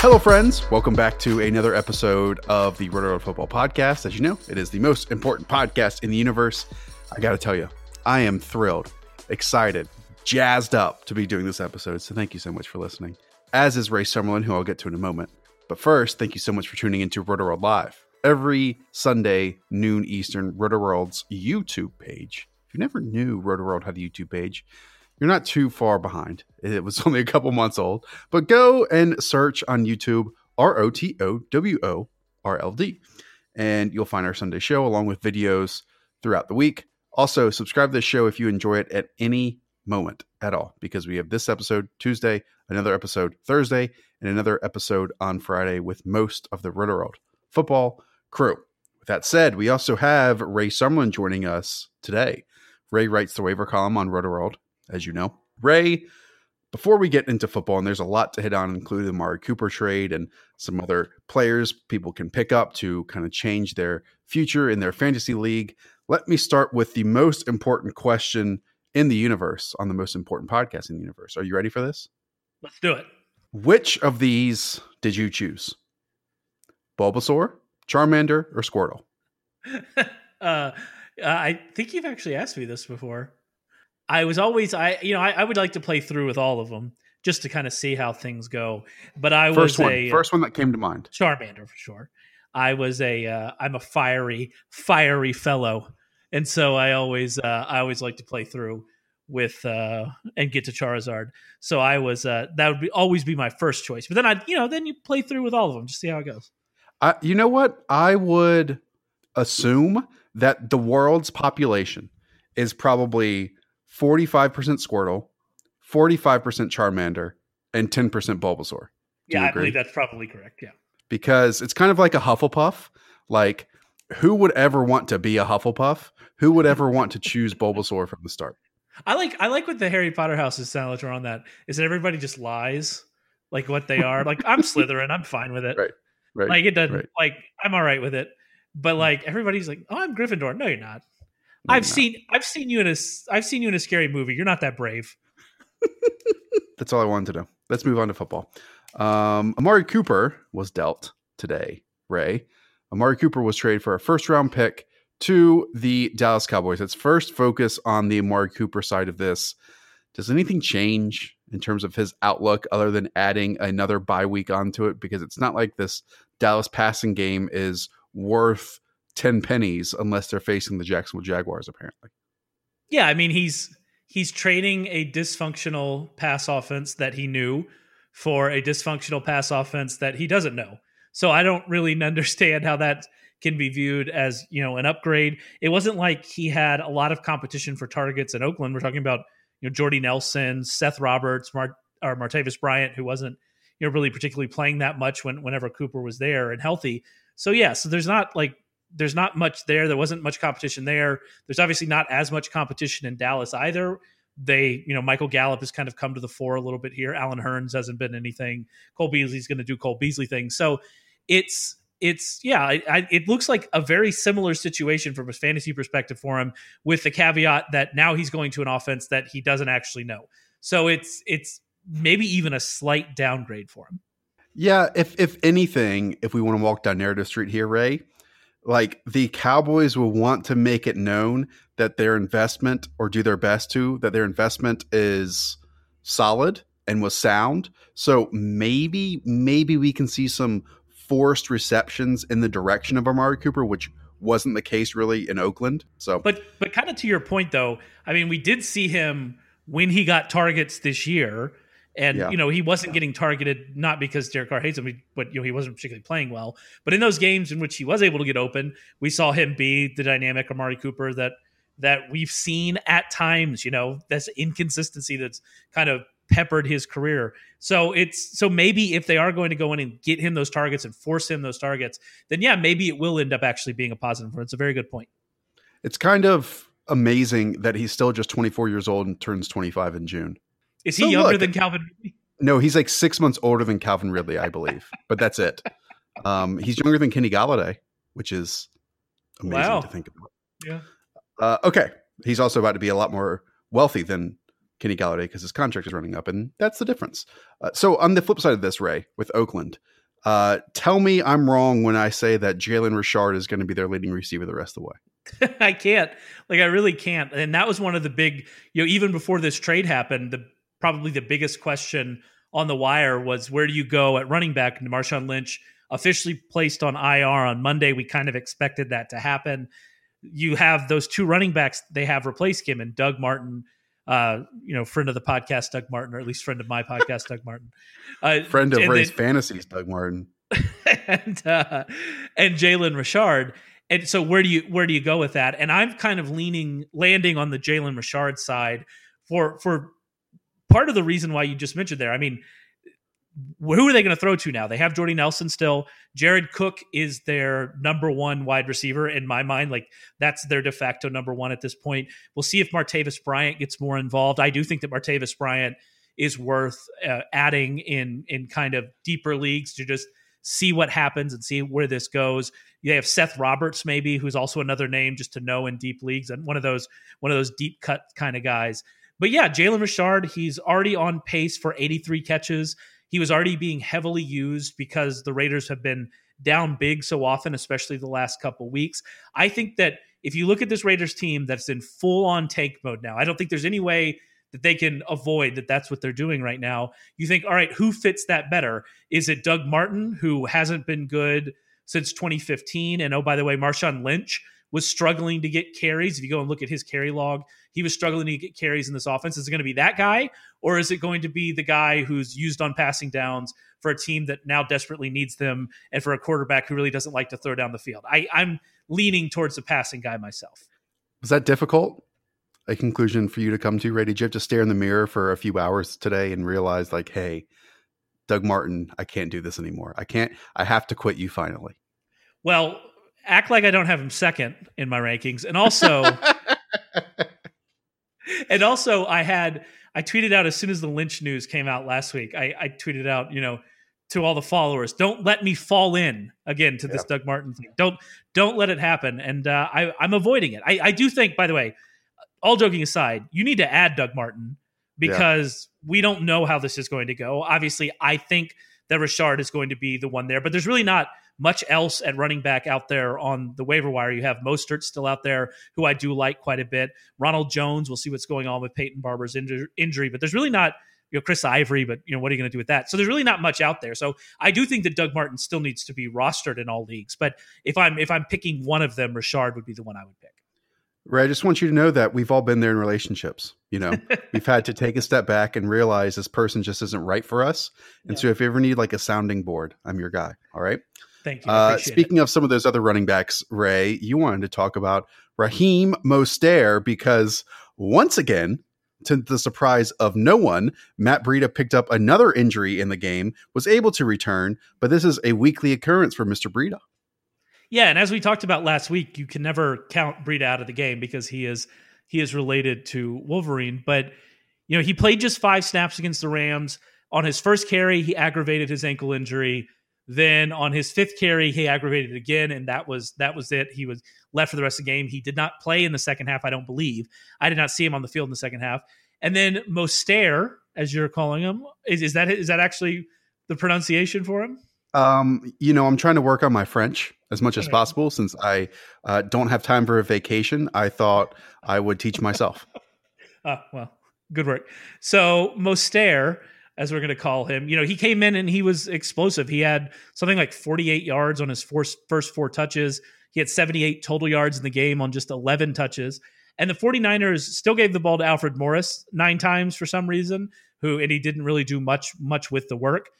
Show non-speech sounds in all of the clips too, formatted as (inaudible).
Hello, friends. Welcome back to another episode of the Roto Football Podcast. As you know, it is the most important podcast in the universe. I got to tell you, I am thrilled, excited, jazzed up to be doing this episode. So, thank you so much for listening. As is Ray Summerlin, who I'll get to in a moment. But first, thank you so much for tuning into Roto World Live every Sunday, noon Eastern, Roto World's YouTube page. If you never knew Roto World had a YouTube page, you're not too far behind. It was (laughs) only a couple months old, but go and search on YouTube R O T O W O R L D, and you'll find our Sunday show along with videos throughout the week. Also, subscribe to the show if you enjoy it at any moment at all, because we have this episode Tuesday, another episode Thursday, and another episode on Friday with most of the Roto World football crew. With that said, we also have Ray Summerlin joining us today. Ray writes the waiver column on Roto World as you know. Ray, before we get into football, and there's a lot to hit on, including the Amari Cooper trade and some other players people can pick up to kind of change their future in their fantasy league. Let me start with the most important question in the universe on the most important podcast in the universe. Are you ready for this? Let's do it. Which of these did you choose? Bulbasaur, Charmander, or Squirtle? (laughs) uh, I think you've actually asked me this before. I was always I you know I, I, would like to play through with all of them just to kind of see how things go. But I first was one, a first one that came to mind. Charmander for sure. I was a uh, I'm a fiery fiery fellow, and so I always uh, I always like to play through with uh, and get to Charizard. So I was uh, that would be always be my first choice. But then I you know then you play through with all of them just see how it goes. Uh, you know what I would assume that the world's population is probably 45% Squirtle, 45% Charmander, and 10% Bulbasaur. Do yeah, I believe that's probably correct. Yeah. Because it's kind of like a Hufflepuff. Like, who would ever want to be a Hufflepuff? Who would ever want to choose Bulbasaur from the start? I like I like what the Harry Potter house house's signature on that is that everybody just lies like what they are. like I'm Slytherin, I'm fine with it. Right. Right. Like it doesn't right. like I'm all right with it. But mm. like everybody's like, oh, I'm Gryffindor. No, you're not. I've seen I've seen you in a I've seen you in a scary movie. You're not that brave. (laughs) That's all I wanted to know. Let's move on to football. Um, Amari Cooper was dealt today. Ray, Amari Cooper was traded for a first round pick to the Dallas Cowboys. Let's first focus on the Amari Cooper side of this. Does anything change in terms of his outlook other than adding another bye week onto it? Because it's not like this Dallas passing game is worth 10 pennies unless they're facing the Jacksonville Jaguars, apparently. Yeah, I mean, he's he's trading a dysfunctional pass offense that he knew for a dysfunctional pass offense that he doesn't know. So I don't really (laughs) understand how that can be viewed as, you know, an upgrade. It wasn't like he had a lot of competition for targets in Oakland. We're talking about, you know, Jordy Nelson, Seth Roberts, Mart or Martavis Bryant, who wasn't, you know, really particularly playing that much when whenever Cooper was there and healthy. So yeah, so there's not like there's not much there. There wasn't much competition there. There's obviously not as much competition in Dallas either. They, you know, Michael Gallup has kind of come to the fore a little bit here. Allen Hurns hasn't been anything. Cole Beasley's going to do Cole Beasley things. So it's it's yeah, I, I, it looks like a very similar situation from a fantasy perspective for him, with the caveat that now he's going to an offense that he doesn't actually know. So it's it's maybe even a slight downgrade for him. Yeah, if if anything, if we want to walk down narrative street here, Ray, like the Cowboys will want to make it known that their investment or do their best to that their investment is solid and was sound. So maybe maybe we can see some forced receptions in the direction of Amari Cooper, which wasn't the case really in Oakland. So But but kind of to your point though, I mean we did see him when he got targets this year and Yeah. you know he wasn't getting targeted not because Derek Carr hates him, but you know he wasn't particularly playing well. But in those games in which he was able to get open, we saw him be the dynamic Amari Cooper that that we've seen at times. You know, that's inconsistency that's kind of peppered his career. So it's so maybe if they are going to go in and get him those targets and force him those targets, then yeah, maybe it will end up actually being a positive. It's a very good point. it's kind of amazing that he's still just 24 years old and turns 25 in June. Is he So younger look- than Calvin? Ridley? No, he's like six months older than Calvin Ridley, I believe, but that's it. Um, he's younger than Kenny Golladay, which is amazing Wow. to think about. Yeah. Uh, okay, he's also about to be a lot more wealthy than Kenny Golladay because his contract is running up, and that's the difference. Uh, so on the flip side of this, Ray, with Oakland, uh, tell me I'm wrong when I say that Jalen Richard is going to be their leading receiver the rest of the way. (laughs) I can't. Like I really can't. And that was one of the big, you know, even before this trade happened, the probably the biggest question on the wire was where do you go at running back? And Marshawn Lynch officially placed on IR on Monday. We kind of expected that to happen. You have those two running backs they have replaced him and Doug Martin. Uh, you know, friend of the podcast, Doug Martin, or at least friend of my podcast, Doug Martin. (laughs) Uh, Friend of Ray's then- fantasies, Doug Martin. (laughs) and uh, and Jalen Richard. And so where do you where do you go with that? And I'm kind of leaning landing on the Jalen Richard side for for part of the reason why you just mentioned there. I mean, who are they going to throw to now? They have Jordy Nelson still. Jared Cook is their number one wide receiver in my mind. Like that's their de facto number one at this point. We'll see if Martavis Bryant gets more involved. I do think that Martavis Bryant is worth uh, adding in in kind of deeper leagues to just see what happens and see where this goes. You have Seth Roberts, maybe, who's also another name just to know in deep leagues and one of those one of those deep cut kind of guys. But yeah, Jalen Richard, he's already on pace for 83 catches. He was already being heavily used because the Raiders have been down big so often, especially the last couple weeks. I think that if you look at this Raiders team that's in full on tank mode now, I don't think there's any way that they can avoid that that's what they're doing right now. You think, all right, who fits that better? Is it Doug Martin, who hasn't been good since 2015? And oh, by the way, Marshawn Lynch was struggling to get carries. If you go and look at his carry log, he was struggling to get carries in this offense. Is it going to be that guy, or is it going to be the guy who's used on passing downs for a team that now desperately needs them, and for a quarterback who really doesn't like to throw down the field? I, I'm leaning towards the passing guy myself. Was that difficult? A conclusion for you to come to, Ray? Did you have to stare in the mirror for a few hours today and realize, like, hey, Doug Martin, I can't do this anymore. I can't. I have to quit you finally. Well, act like I don't have him second in my rankings, and also, (laughs) and also, I had I tweeted out as soon as the Lynch news came out last week. I, I tweeted out, you know, to all the followers, don't let me fall in again to this Doug Martin thing. Don't don't let it happen. And uh, I I'm avoiding it. I, I do think, by the way, all joking aside, you need to add Doug Martin because we don't know how this is going to go. Obviously, I think that Richard is going to be the one there, but there's really not much else at running back out there on the waiver wire. You have Mostert still out there, who I do like quite a bit. Ronald Jones, we'll see what's going on with Peyton Barber's inju- injury, but there's really not. You know, Chris Ivory, but you know, what are you going to do with that? So there's really not much out there. So I do think that Doug Martin still needs to be rostered in all leagues. But if I'm if I'm picking one of them, Richard would be the one I would pick. Ray, I just want you to know that we've all been there in relationships. You know, (laughs) we've had to take a step back and realize this person just isn't right for us. And Yeah. so, if you ever need like a sounding board, I'm your guy. All right. Thank you. Uh, appreciate it. speaking of some of those other running backs, Ray, you wanted to talk about Raheem Mostert because once again, to the surprise of no one, Matt Breida picked up another injury in the game, was able to return, but this is a weekly occurrence for Mr. Breida. Yeah, and as we talked about last week, you can never count Breida out of the game because he is he is related to Wolverine. But you know, he played just five snaps against the Rams. On his first carry, he aggravated his ankle injury. Then on his fifth carry, he aggravated it again, and that was that was it. He was left for the rest of the game. He did not play in the second half, I don't believe. I did not see him on the field in the second half. And then Moster, as you're calling him. Is, is that is that actually the pronunciation for him? Um, you know, I'm trying to work on my French as much as possible since I uh, don't have time for a vacation. I thought I would teach myself. (laughs) Ah, well, good work. So Mostert, as we're going to call him, you know, he came in and he was explosive. He had something like 48 yards on his first, first four touches. He had 78 total yards in the game on just 11 touches. And the 49ers still gave the ball to Alfred Morris nine times for some reason, who and he didn't really do much much with the work.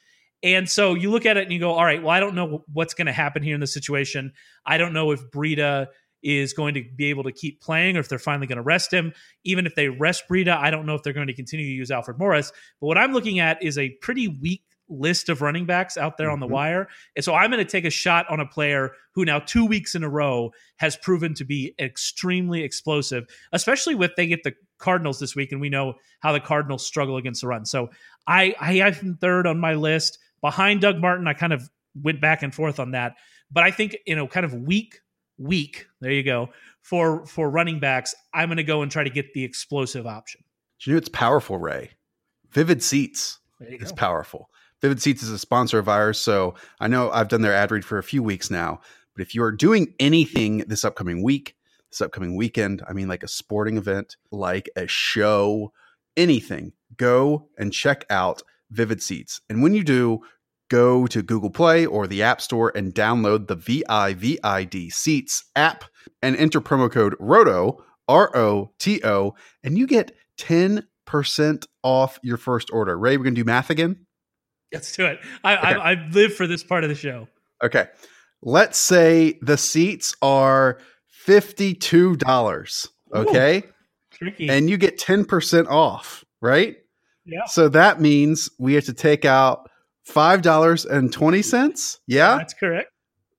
And so you look at it and you go, all right, well, I don't know what's going to happen here in the situation. I don't know if Breida is going to be able to keep playing or if they're finally going to rest him. Even if they rest Breida, I don't know if they're going to continue to use Alfred Morris. But what I'm looking at is a pretty weak list of running backs out there mm-hmm. on the mm-hmm. wire. And so I'm going to take a shot on a player who now two weeks in a row has proven to be extremely explosive, especially with they get the Cardinals this week, and we know how the Cardinals struggle against the run. So I I have him third on my list behind Doug Martin. I kind of went back and forth on that, but I think you know, kind of weak week. There you go for for running backs. I'm going to go and try to get the explosive option. You know it's powerful, Ray? Vivid Seats is powerful. Vivid Seats is a sponsor of ours, so I know I've done their ad read for a few weeks now. But if you are doing anything this upcoming week, this upcoming weekend, I mean, like a sporting event, like a show, anything, go and check out Vivid Seats. And when you do, go to Google Play or the App Store and download the VIVID Seats app and enter promo code ROTO, R O T O, and you get 10% off your first order. Ray, we're going to do math again? Let's do it. I, okay. I, I live for this part of the show. Okay. Let's say the seats are $52. Okay. Ooh, tricky. And you get 10% off, right? Yeah. So that means we have to take out $5.20. Yeah. That's correct.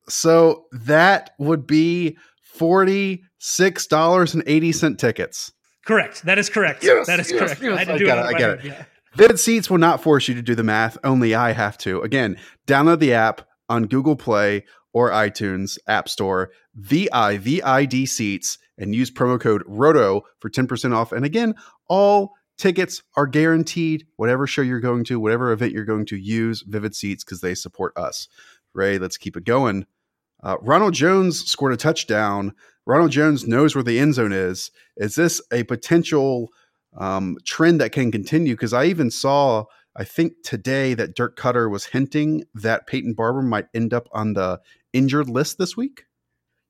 So that would be $46.80 tickets. Correct. That is correct. Yes, that is yes, correct. Yes. I, I, get it. I get it. Yeah. Vivid Seats will not force you to do the math. Only I have to. Again, download the app on Google Play or iTunes App Store, VIVID Seats, and use promo code ROTO for 10% off. And again, all tickets are guaranteed. Whatever show you're going to, whatever event you're going to, use Vivid Seats because they support us. Ray, let's keep it going. Uh, Ronald Jones scored a touchdown. Ronald Jones knows where the end zone is. Is this a potential um, trend that can continue because I even saw, I think today that Dirk Koetter was hinting that Peyton Barber might end up on the injured list this week.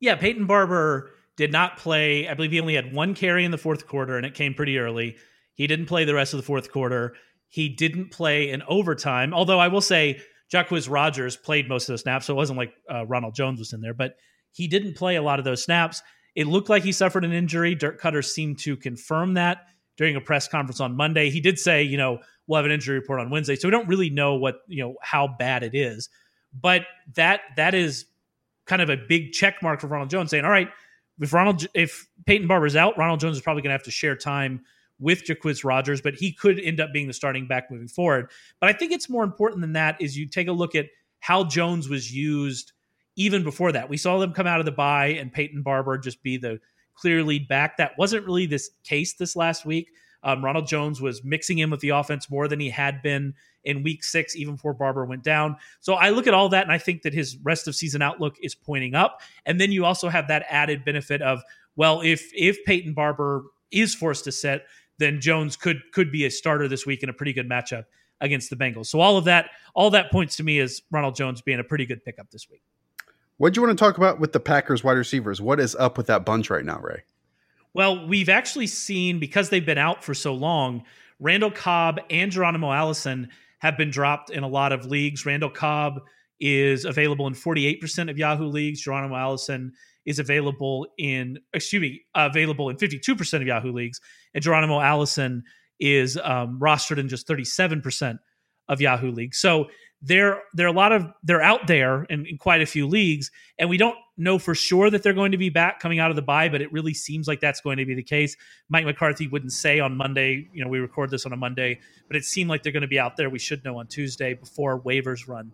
Yeah, Peyton Barber did not play. I believe he only had one carry in the fourth quarter, and it came pretty early. He didn't play the rest of the fourth quarter. He didn't play in overtime, although I will say Jacquizz Rodgers played most of the snaps, so it wasn't like uh, Ronald Jones was in there, but he didn't play a lot of those snaps. It looked like he suffered an injury. Dirk Koetter seemed to confirm that during a press conference on Monday. He did say, you know, we'll have an injury report on Wednesday. So we don't really know what, you know, how bad it is. But that that is kind of a big check mark for Ronald Jones saying, all right, if Ronald if Peyton Barber's out, Ronald Jones is probably going to have to share time with Jacquizz Rodgers, but he could end up being the starting back moving forward. But I think it's more important than that is you take a look at how Jones was used even before that. We saw them come out of the bye and Peyton Barber just be the clear lead back. That wasn't really this case this last week. Um, Ronald Jones was mixing in with the offense more than he had been in week six, even before Barber went down. So I look at all that and I think that his rest of season outlook is pointing up. And then you also have that added benefit of, well, if if Peyton Barber is forced to sit, then Jones could could be a starter this week in a pretty good matchup against the Bengals. So all of that, all that points to me as Ronald Jones being a pretty good pickup this week. What do you want to talk about with the Packers wide receivers? What is up with that bunch right now, Ray? Well, we've actually seen because they've been out for so long, Randall Cobb and Geronimo Allison have been dropped in a lot of leagues. Randall Cobb is available in 48% of Yahoo leagues. Geronimo Allison is available in excuse me, available in 52% of Yahoo leagues, and Geronimo Allison is um, rostered in just 37% of Yahoo leagues. So they're they're a lot of they're out there in, in, quite a few leagues, and we don't know for sure that they're going to be back coming out of the bye, but it really seems like that's going to be the case. Mike McCarthy wouldn't say on Monday, you know, we record this on a Monday, but it seemed like they're going to be out there. We should know on Tuesday before waivers run.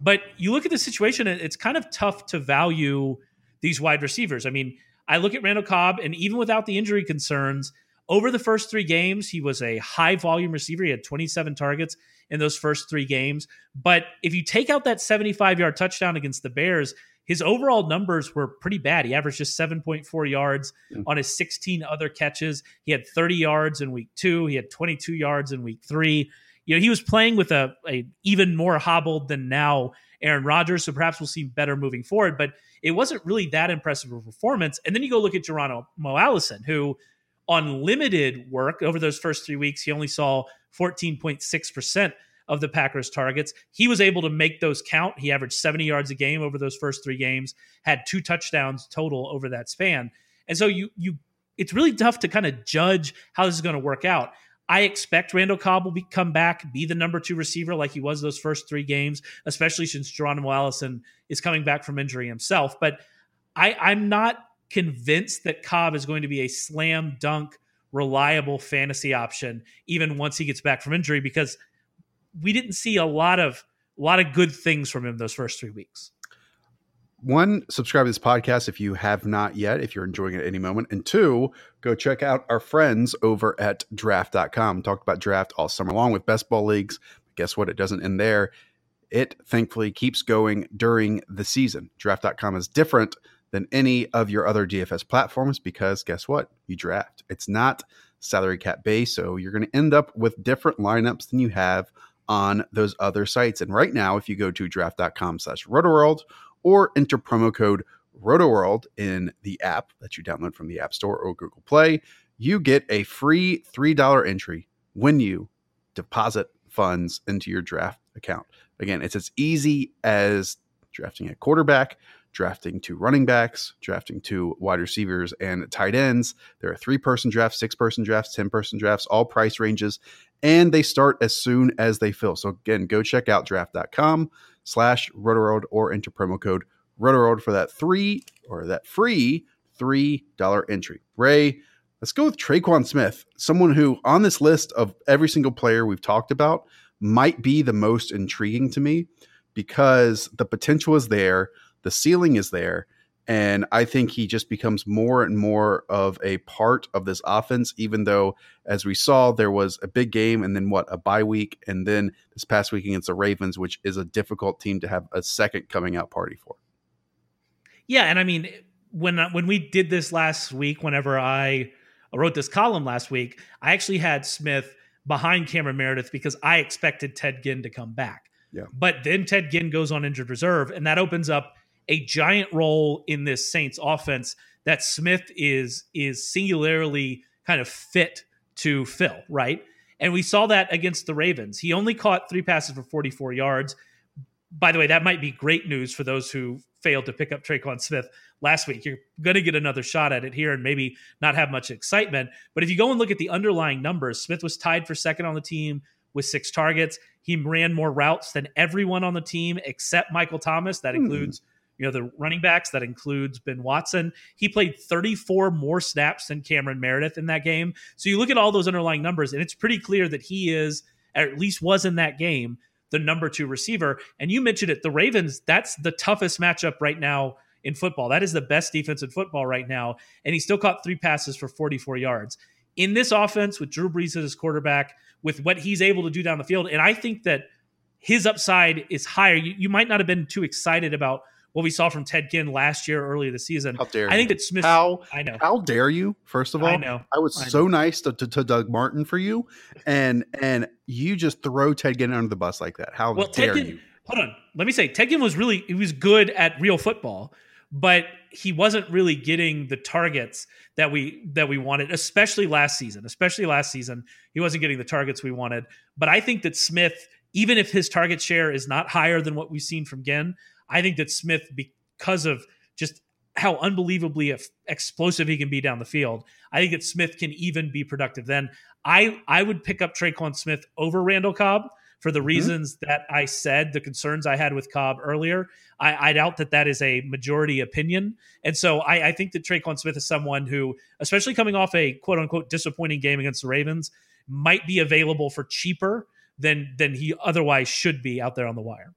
But you look at the situation, it's kind of tough to value these wide receivers. I mean, I look at Randall Cobb, and even without the injury concerns, over the first three games, he was a high volume receiver. He had 27 targets in those first three games. But if you take out that 75 yard touchdown against the Bears, his overall numbers were pretty bad. He averaged just 7.4 yards mm. on his 16 other catches. He had 30 yards in week two. He had 22 yards in week three. You know, he was playing with a, a even more hobbled than now Aaron Rodgers. So perhaps we'll see better moving forward. But it wasn't really that impressive of a performance. And then you go look at Geronimo Allison, who on limited work over those first three weeks, he only saw 14.6% of the Packers' targets. He was able to make those count. He averaged 70 yards a game over those first three games, had two touchdowns total over that span. And so you you it's really tough to kind of judge how this is going to work out. I expect Randall Cobb will be, come back, be the number two receiver like he was those first three games, especially since Geronimo Allison is coming back from injury himself. But I, I'm not convinced that Cobb is going to be a slam dunk, reliable fantasy option, even once he gets back from injury, because we didn't see a lot of a lot of good things from him those first three weeks. One, subscribe to this podcast if you have not yet, if you're enjoying it at any moment. And two, go check out our friends over at draft.com. Talked about draft all summer long with best ball leagues. Guess what? It doesn't end there. It thankfully keeps going during the season. Draft.com is different than any of your other DFS platforms because guess what? You draft. It's not salary cap based, so you're going to end up with different lineups than you have on those other sites. And right now, if you go to draft.com slash rotoworld or enter promo code rotoworld in the app that you download from the App Store or Google Play, you get a free $3 entry when you deposit funds into your draft account. Again, it's as easy as drafting a quarterback, drafting two running backs, drafting two wide receivers and tight ends. There are three person drafts, six person drafts, 10 person drafts, all price ranges, and they start as soon as they fill. So again, go check out draft.com slash rotoworld or enter promo code rotoworld for that three or that free $3 entry. Ray, let's go with Tre'Quan Smith, someone who on this list of every single player we've talked about might be the most intriguing to me because the potential is there the ceiling is there. And I think he just becomes more and more of a part of this offense, even though, as we saw, there was a big game and then what, a bye week. And then this past week against the Ravens, which is a difficult team to have a second coming out party for. Yeah. And I mean, when, uh, when we did this last week, whenever I wrote this column last week, I actually had Smith behind Cameron Meredith because I expected Ted Ginn to come back. Yeah. But then Ted Ginn goes on injured reserve, and that opens up a giant role in this Saints offense that Smith is is singularly kind of fit to fill, right? And we saw that against the Ravens. He only caught three passes for 44 yards. By the way, that might be great news for those who failed to pick up Tre'Quan Smith last week. You're going to get another shot at it here and maybe not have much excitement. But if you go and look at the underlying numbers, Smith was tied for second on the team with six targets. He ran more routes than everyone on the team except Michael Thomas. That hmm. includes you know, the running backs, that includes Ben Watson. He played 34 more snaps than Cameron Meredith in that game. So you look at all those underlying numbers, and it's pretty clear that he is, at least was in that game, the number two receiver. And you mentioned it, the Ravens, that's the toughest matchup right now in football. That is the best defense in football right now. And he still caught three passes for 44 yards. In this offense, with Drew Brees as his quarterback, with what he's able to do down the field, and I think that his upside is higher. You, you might not have been too excited about what we saw from Ted Ginn last year, earlier this season. How dare I think that Smith. How I know. How dare you? First of all, I know. I was I so know. nice to, to, to, Doug Martin for you, and and you just throw Ted Ginn under the bus like that. How well, dare Ted Ginn, you? Hold on. Let me say, Ted Ginn was really he was good at real football, but he wasn't really getting the targets that we that we wanted, especially last season. Especially last season, he wasn't getting the targets we wanted. But I think that Smith, even if his target share is not higher than what we've seen from Ginn, I think that Smith because of just how unbelievably explosive he can be down the field. I think that Smith can even be productive. Then I I would pick up Tre'Quan Smith over Randall Cobb for the mm-hmm. reasons that I said, the concerns I had with Cobb earlier. I, I doubt that that is a majority opinion, and so I, I think that Tre'Quan Smith is someone who, especially coming off a quote unquote disappointing game against the Ravens, might be available for cheaper than than he otherwise should be out there on the wire.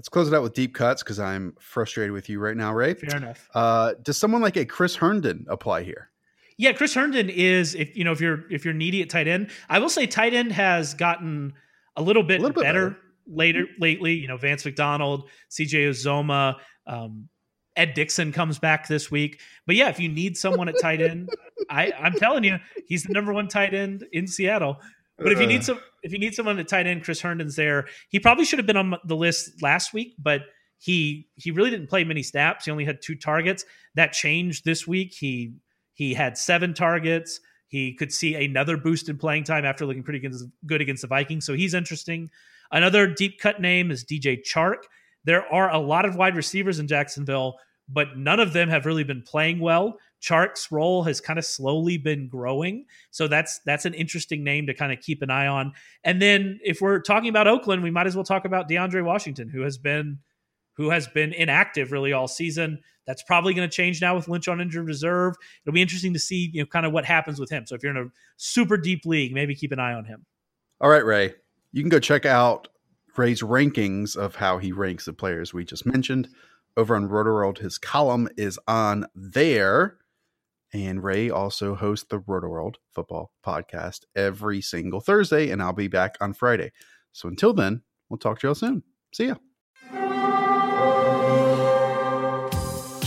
Let's close it out with deep cuts because I'm frustrated with you right now, Ray. Fair enough. Uh, does someone like a Chris Herndon apply here? Yeah, Chris Herndon is if you know if you're if you're needy at tight end. I will say tight end has gotten a little bit, a little bit better, better, later lately. You know, Vance McDonald, CJ Uzomah, um, Ed Dickson comes back this week. But yeah, if you need someone at tight end, I, I'm telling you, he's the number one tight end in Seattle. But if you need uh. some, if you need someone at tight end, Chris Herndon's there. He probably should have been on the list last week, but he he really didn't play many snaps. He only had two targets. That changed this week. He he had seven targets. He could see another boost in playing time after looking pretty good against the Vikings. So he's interesting. Another deep cut name is DJ Chark. There are a lot of wide receivers in Jacksonville, but none of them have really been playing well. Chark's role has kind of slowly been growing. So that's that's an interesting name to kind of keep an eye on. And then if we're talking about Oakland, we might as well talk about DeAndre Washington, who has been who has been inactive really all season. That's probably going to change now with Lynch on injured reserve. It'll be interesting to see, you know, kind of what happens with him. So if you're in a super deep league, maybe keep an eye on him. All right, Ray. You can go check out Ray's rankings of how he ranks the players we just mentioned over on Rotoworld. His column is on there. And Ray also hosts the Rotoworld football podcast every single Thursday, and I'll be back on Friday. So until then, we'll talk to y'all soon. See ya.